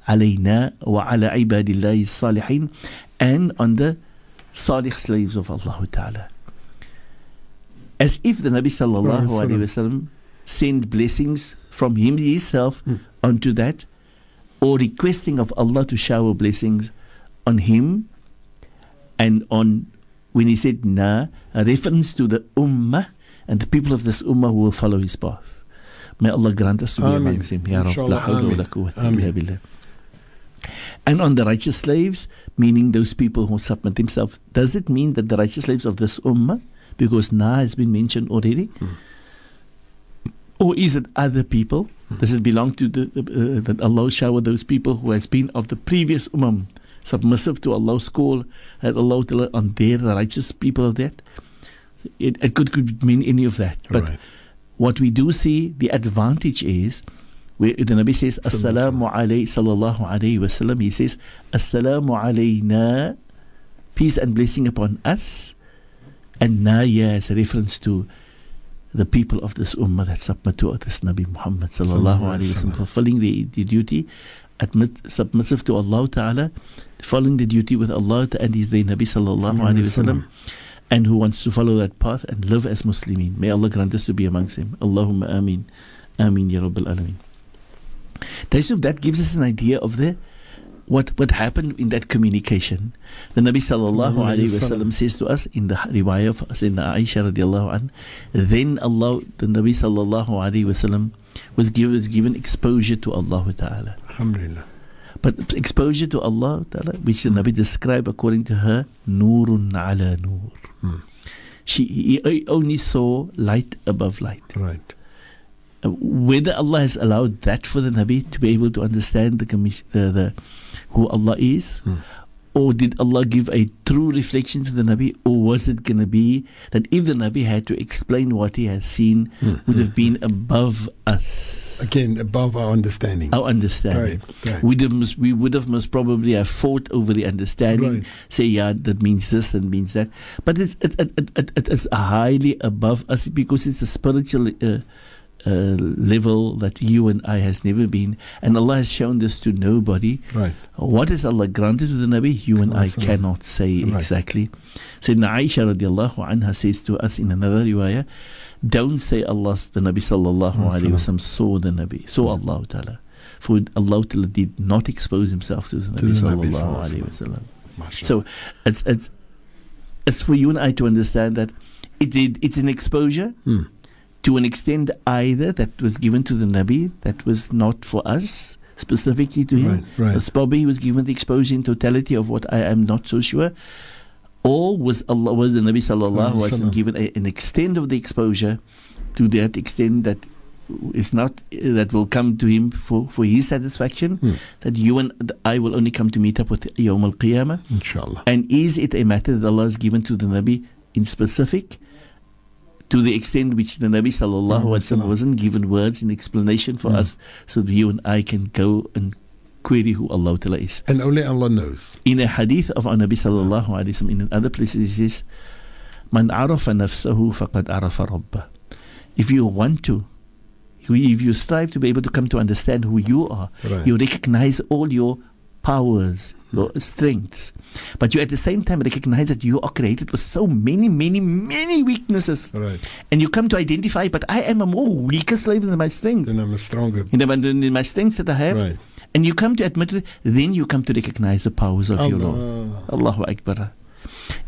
alayna wa ala ibadillahi salihin, and on the salih slaves of Allah Ta'ala. As if the Nabi sallallahu alayhi wasallam sent blessings from him himself onto that or requesting of Allah to shower blessings on him and on when he said na a reference to the ummah and the people of this ummah who will follow his path may Allah grant us to be Ameen. amongst them ya Inshallah, la hawla wa la quwwata illa billah and on the righteous slaves meaning those people who submit themselves does it mean that the righteous slaves of this ummah because na has been mentioned already or is it other people? Does it belong to the, uh, that Allah shower those people who has been of the previous ummah submissive to Allah's call that Allah on their the righteous people of that? It, it could, could mean any of that. But Right. What we do see, the advantage is where the Nabi says, Assalamu alayhi sallallahu alayhi wasallam, he says, Assalamu alayna, peace and blessing upon us. And Naya is a reference to the people of this ummah that submit to this Nabi Muhammad sallallahu alayhi wasallam, fulfilling the, the duty, admit, submissive to Allah Ta'ala, following the duty with Allah and His the Nabi sallallahu alayhi wasallam, and who wants to follow that path and live as Muslimin. May Allah grant us to be amongst them. Allahumma ameen. Ameen ya Rabbil Alameen. Taisub, that gives us an idea of the what what happened in that communication. The Nabi sallallahu alayhi wasallam. says to us in the riwayah of Sayyidina Aisha radiallahu an, then Allah, the Nabi sallallahu alaihi wasallam was given, was given exposure to Allah Ta'ala. Alhamdulillah. But exposure to Allah Ta'ala, which the hmm. Nabi described according to her, Nurun ala Nur. Hmm. She he only saw light above light. Right. Uh, whether Allah has allowed that for the Nabi to be able to understand the, the, the who Allah is, hmm. or did Allah give a true reflection to the Nabi, or was it going to be that if the Nabi had to explain what he has seen, would have been above us? Again, above our understanding. Our understanding. Right, right. We'd have most, we would have most probably have fought over the understanding. Right. Say, yeah, that means this and means that. But it's it, it, it, it, it is highly above us because it's a spiritual uh, uh, level that you and I has never been, and Allah has shown this to nobody. Right. What is Allah granted to the Nabi? You and I cannot say Right. exactly. Sayyidina Aisha radiallahu anha says to us in another riwayah, don't say Allah, the Nabi sallallahu alayhi wasallam saw the Nabi, saw Allah ta'ala. For Allah ta'ala did not expose himself to the Nabi sallallahu alayhi alaihi wasallam. So it's, it's, it's for you and I to understand that it, it, it's an exposure Hmm. to an extent either that was given to the Nabi that was not for us specifically to him. Right, right. As he was given the exposure in totality of what I am not so sure. Or was Allah was the Nabi sallallahu alaihi wasallam given a, an extent of the exposure to that extent that is not that will come to him for, for his satisfaction Hmm. that you and I will only come to meet up with Yawm al Qiyamah Inshallah. and is it a matter that Allah has given to the Nabi in specific? To the extent which the Nabi sallallahu alaihi wasallam wasn't given words in explanation for us, so that you and I can go and query who Allah Ta'ala is. And only Allah knows. In a hadith of our Nabi sallallahu alaihi wasallam, in other places, he says, "Man arafa nafsahu faqad arafa rabbah." If you want to, if you strive to be able to come to understand who you are, Right. you recognize all your powers, your strengths. But you at the same time recognize that you are created with so many, many, many weaknesses. Right. And you come to identify, but I am a more weaker slave than my strength. Then I'm a stronger. But in my strengths that I have. Right. And you come to admit it, then you come to recognize the powers of your Lord. Allah. Allahu Akbar.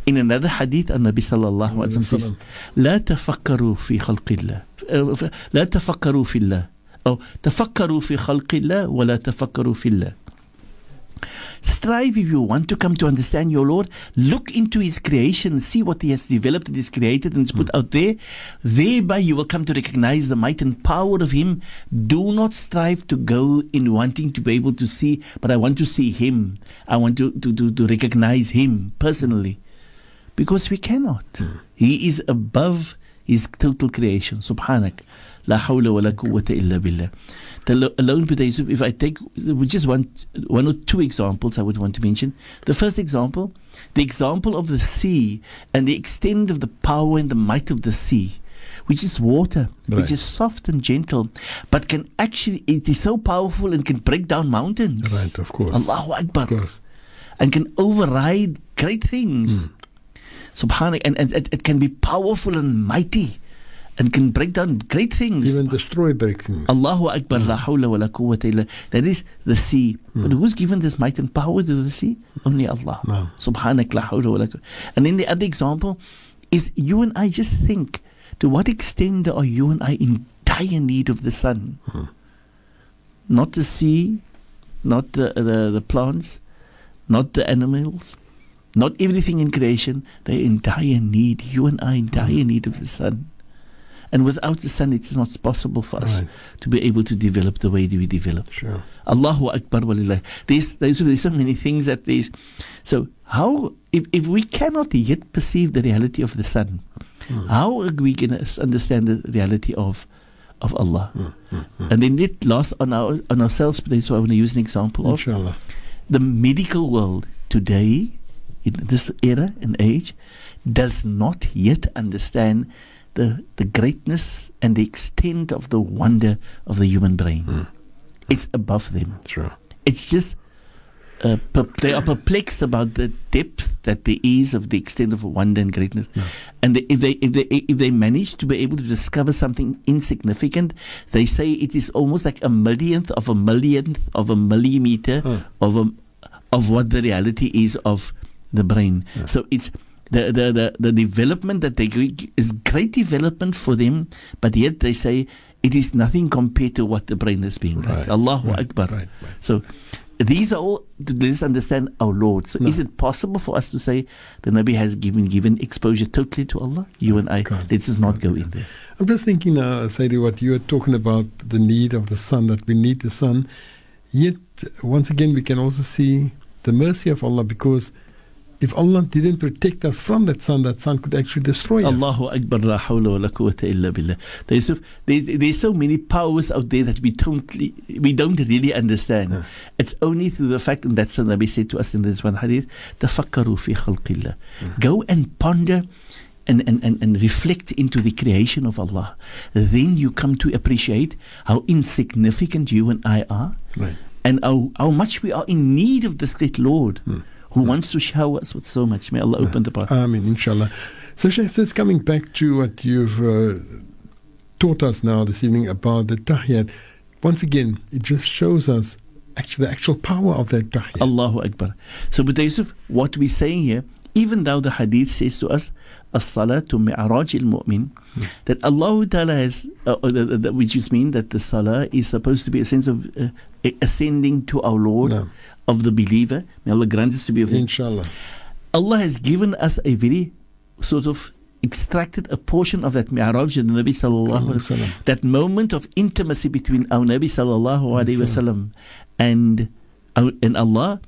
In another hadith, Nabi sallallahu alaihi wasallam says, لا تفكروا في خلق الله أه، ف- لا تفكروا في الله أو تفكروا في خلق الله ولا تفكروا في الله Strive if you want to come to understand your Lord. Look into His creation, see what He has developed and is created and is put hmm. out there. Thereby, you will come to recognize the might and power of Him. Do not strive to go in wanting to be able to see, but I want to see Him. I want to, to, to, to recognize Him personally. Because we cannot. Hmm. He is above His total creation. Subhanak. La hawla wa la quwwata illa billah. The lo- alone per day, so if I take just want one or two examples I would want to mention. The first example, the example of the sea and the extent of the power and the might of the sea, which is water, Right. which is soft and gentle, but can actually, it is so powerful and can break down mountains. Right, of course. Allahu Akbar Of course. and can override great things. Hmm. Subhanak, and, and it, it can be powerful and mighty and can break down great things. Even destroy break things. Allahu Akbar, la hawla wa la quwwata illa. That is the sea. Hmm. But who's given this might and power to the sea? Only Allah. No. Subhanak, la hawla wa la quwwata. And then the other example is you and I just think to what extent are you and I in dire need of the sun? Hmm. Not the sea, not the, the, the plants, not the animals, not everything in creation. They're in dire need. You and I in dire need of the sun. And without the sun, it's not possible for us Right. to be able to develop the way that we develop. Sure. Allahu Akbar walillah. There's, there's, there's so many things that there's. So, how, if, if we cannot yet perceive the reality of the sun, hmm. how are we going to understand the reality of, of Allah? Hmm, hmm, and then it last on, our, on ourselves, but so I want to use an example of Inshallah. the medical world today, in this era and age, does not yet understand the, the greatness and the extent of the wonder of the human brain. It's above them. Sure. It's just uh, per- they are perplexed about the depth that there is of the extent of wonder and greatness. And they, if they if they if they manage to be able to discover something insignificant, they say it is almost like a millionth of a millionth of a millimeter Huh. of a of what the reality is of the brain. So it's the, the, the, the development that they g- is great development for them, but yet they say it is nothing compared to what the brain is being like. Right, Allahu right, Akbar. right, right. So these are all to let us understand our Lord. So is it possible for us to say the Nabi has given given exposure totally to Allah? You and I, can't. let's just not go in there. I'm just thinking now, what you are talking about the need of the sun, that we need the sun. Yet, once again, we can also see the mercy of Allah because if Allah didn't protect us from that sun, that sun could actually destroy us. Allahu Akbar, la hawla wa la quwwata illa billah. There's so, there's, there's so many powers out there that we don't, we don't really understand. It's only through the fact, and that's what Nabi said to us in this one hadith, tafakkaru fi khalqillah. Mm-hmm. Go and ponder and, and, and, and reflect into the creation of Allah. Then you come to appreciate how insignificant you and I are Right. and how, how much we are in need of this great Lord hmm. Who wants to shower us with so much. May Allah open the path. Amen, inshallah. So, Sheikh, just coming back to what you've uh, taught us now this evening about the tahiyat, once again, it just shows us actually the actual power of that tahiyat. Allahu Akbar. So, but Yusuf, what we're saying here, even though the hadith says to us, as-salatu mi'raj al-mu'min, that Allah Ta'ala has, uh, uh, which is mean that the salah is supposed to be a sense of uh, ascending to our Lord No. Of the believer. May Allah grant us to be of. Inshallah. Allah has given us a very sort of extracted a portion of that mi'raj the Nabi sallallahu alaihi Wasallam. wasallam. That moment of intimacy between our Nabi sallallahu alaihi wasallam and and Allah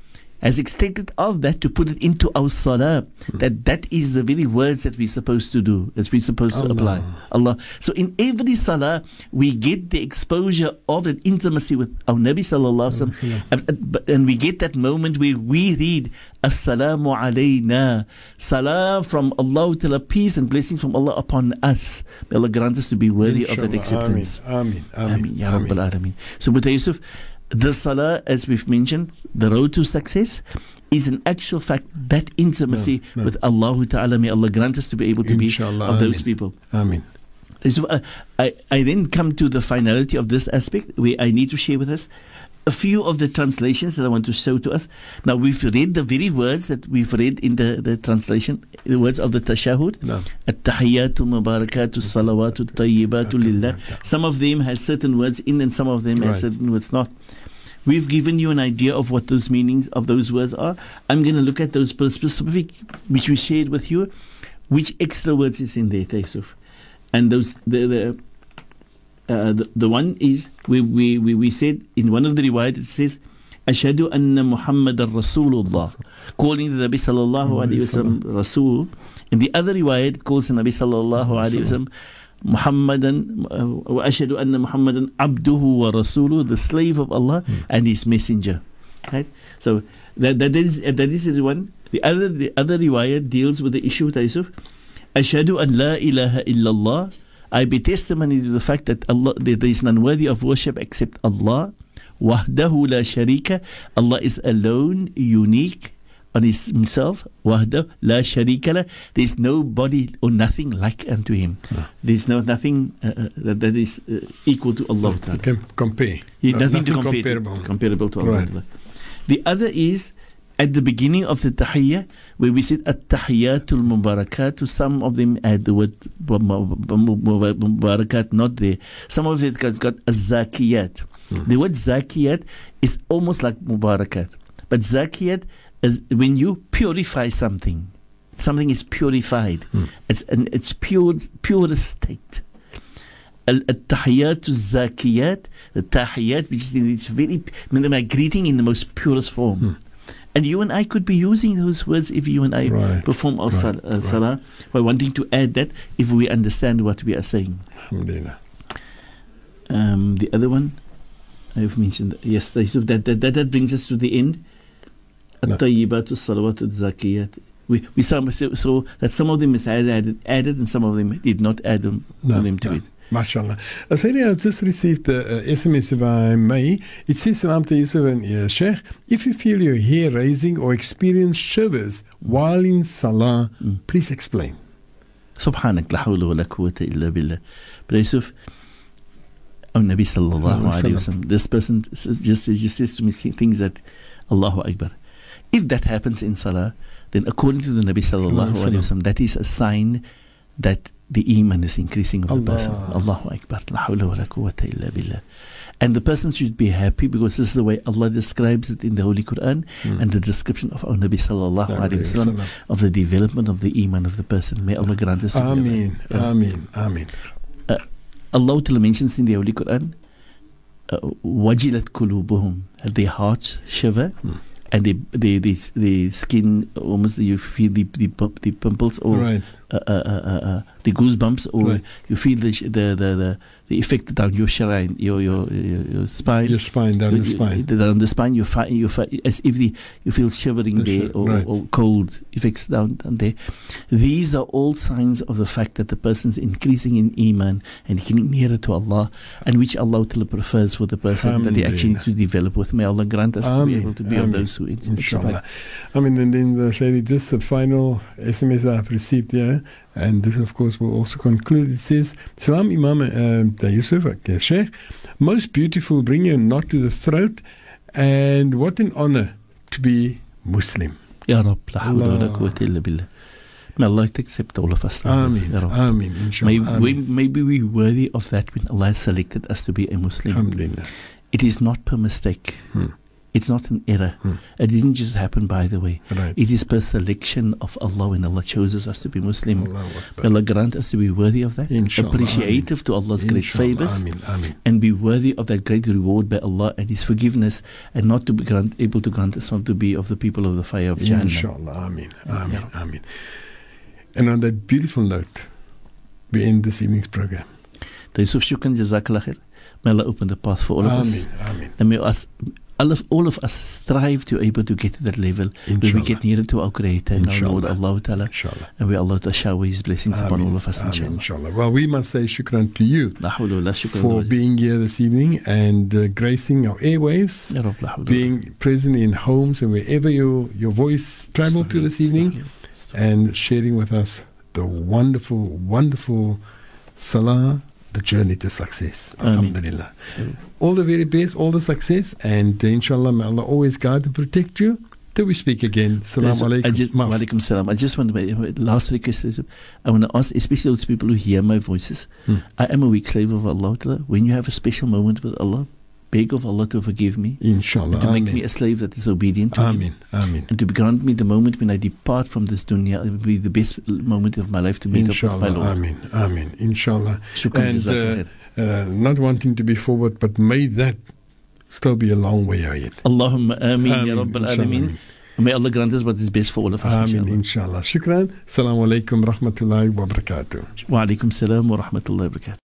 has extended of that to put it into our salah. Hmm. That that is the very words that we're supposed to do, that we're supposed to apply. Allah. So in every salah, we get the exposure of that intimacy with our Nabi sallallahu alaihi wasallam, and, and- but- and we get that moment where we read Assalamu alayna, salam from Allah Ta'ala, peace and blessings from Allah upon us. May Allah grant us to be worthy of that acceptance. Amen. Amen. Ameen, Amen. Ya Alameen. So, Boeta Yusuf, the salah, as we've mentioned, the road to success, is an actual fact that intimacy no, no. with Allah Ta'ala. May Allah grant us to be able to Inshallah, be of those people. Amen. So, uh, I, I then come to the finality of this aspect where I need to share with us a few of the translations that I want to show to us. Now, we've read the very words that we've read in the, the translation, the words of the Tashahud. No. At-tahiyatu mubarakatu salawatu tayyibatu lillah. Some of them had certain words in and some of them right. had certain words not. We've given you an idea of what those meanings of those words are. I'm going to look at those specific, which we shared with you, which extra words is in there, Taisuf. And those, the, the, uh, the, the, one is, we, we, we, we said in one of the riwayat, it says, Ashadu anna Muhammad al Rasulullah, calling the Nabi sallallahu alayhi wa sallam Rasul. And the other riwayat calls the Nabi sallallahu alayhi wa sallam Muhammadan uh, wa ashadu anna Muhammadan abduhu wa the slave of Allah mm. and his messenger. Right? So that, that is uh, that is the one. The other the other riwayah deals with the issue that is of ashadu an la ilaha illallah. I be testimony to the fact that Allah that there is none worthy of worship except Allah. Wahdahu la sharika. Allah is alone, unique, on his, himself, wahda, la sharika la. There is nobody or nothing like unto him. No. There is no nothing uh, uh, that, that is uh, equal to Allah. No, compare. Yeah, nothing, nothing, to compare comparable. To, comparable to right. Allah. The other is at the beginning of the tahiyya, where we said al-mubarakat to some of them the word mubarakat not there. Some of it has got azakiyat. Mm. The word zakiyat is almost like mubarakat. But zakiyat is when you purify something. Something is purified. It's an it's pure purest state. التحيات الزاكيات the tahiyat which is in its very my greeting in the most purest form and you and I could be using those words if you and I Right, perform our right, sal- uh, right. salah by wanting to add that if we understand what we are saying Alhamdulillah. um, the other one I've mentioned yesterday so that, that, that, that brings us to the end No. الطيبات الصلوات الزاكيات we, we saw so, so that some of them is added, added and some of them did not add them, No, them to no. it MashaAllah. Uh, Sayyidi, I just received a, a SMS if I may. It says, Salam to Yusuf and uh, Sheikh, if you feel your hair raising or experience shivers while in Salah, please explain. سبحانك لا حول ولا قوة إلا بالله But Yusuf Oh Nabi sallallahu Alaihi alayhi wasallam This person says, just, just says to me things that Allahu Akbar If that happens in Salah then according to the Nabi sallallahu Alaihi wasallam that is a sign that the iman is increasing of the person Allah. Allahu Akbar La hawla wa la quwwata illa billah and the person should be happy because this is the way Allah describes it in the Holy Quran and the description of our Nabi sallallahu Alaihi wasallam of the development of the iman of the person. May Allah grant us. to be of Ameen. Ameen, Ameen. Allah Ta'ala mentions in the Holy Quran, uh, wajilat kulubuhum, their hearts shiver, and they, they, they, the skin almost you feel the the, the pimples or Right. Uh, uh, uh, uh, uh, the goosebumps, or Right. you feel the, sh- the the the the effect down your shrine, your your your, your spine. Your spine, down the You- you- spine. down the spine, you fi- you fi- as if the, you feel shivering The there or, right. or cold effects down, down there. These are all signs of the fact that the person's increasing in iman and getting nearer to Allah, and which Allah Ta'ala prefers for the person that they actually need to develop with. May Allah grant us to be able to be Ameen. those who Inshallah. I mean, and then the lady, just the final SMS that I've received here, and this, of course, will also conclude. It says, Salam Imam uh, Yusuf, Sheikh, most beautiful, bring your knot to the throat, and what an honor to be Muslim. Ya Rab, la hawla wa la Allah. quwwata illa billah. May Allah accept all of us. Ameen. Ameen, May, inshallah. we, Ameen. maybe we worthy of that when Allah selected us to be a Muslim. Alhamdulillah. It is not per mistake. Hmm. It's not an error. Hmm. It didn't just happen by the way. Right. It is per selection of Allah when Allah chooses us to be Muslim. Akbar. Allah grant us to be worthy of that, Inshallah. appreciative to Allah's great favors, Ameen, Ameen. and be worthy of that great reward by Allah and His forgiveness, and not to be grant, able to grant us not to be of the people of the fire of Jannah. Inshallah. Ameen. Ameen. Ameen. And on that beautiful note, we end this evening's program. So Yusuf Shukran, Jazakallah. May Allah open the path for all of us. Ameen. Ameen. And may us, all of, all of us strive to able to get to that level where we get nearer to our Creator and our Lord Inshallah. Allah Ta'ala. Inshallah. And we Allah to shower His blessings upon all of us, inshallah. inshallah. Well, we must say shukran to you La hawla wa la shukra for being here this evening and uh, gracing our airwaves, Ya Rabb, la hawla wa la- being present in homes and wherever your, your voice traveled to this evening, and sharing with us the wonderful, wonderful salah, the journey to success. Alhamdulillah. All the very best, all the success, and uh, inshallah, may Allah always guide and protect you. Till we speak again. Salam Yes, I alaikum. just, salam. I just want to make last request. I want to ask, especially those people who hear my voices. Hmm. I am a weak slave of Allah. When you have a special moment with Allah, beg of Allah to forgive me, Inshallah. to make Ameen. me a slave that is obedient to Him, Ameen. Ameen. and to grant me the moment when I depart from this dunya. It will be the best moment of my life to meet up with my Lord. Ameen. Ameen. Inshallah. And uh, uh, not wanting to be forward, but may that still be a long way ahead. Allahumma ameen, ya Ameen, Rabbal inshallah, Alameen. May Allah grant us what is best for all of us. Ameen. inshallah. Inshallah. Shukran. Assalamu alaikum rahmatullahi wa barakatuh. Wa alaikum salam wa rahmatullahi wa barakatuh.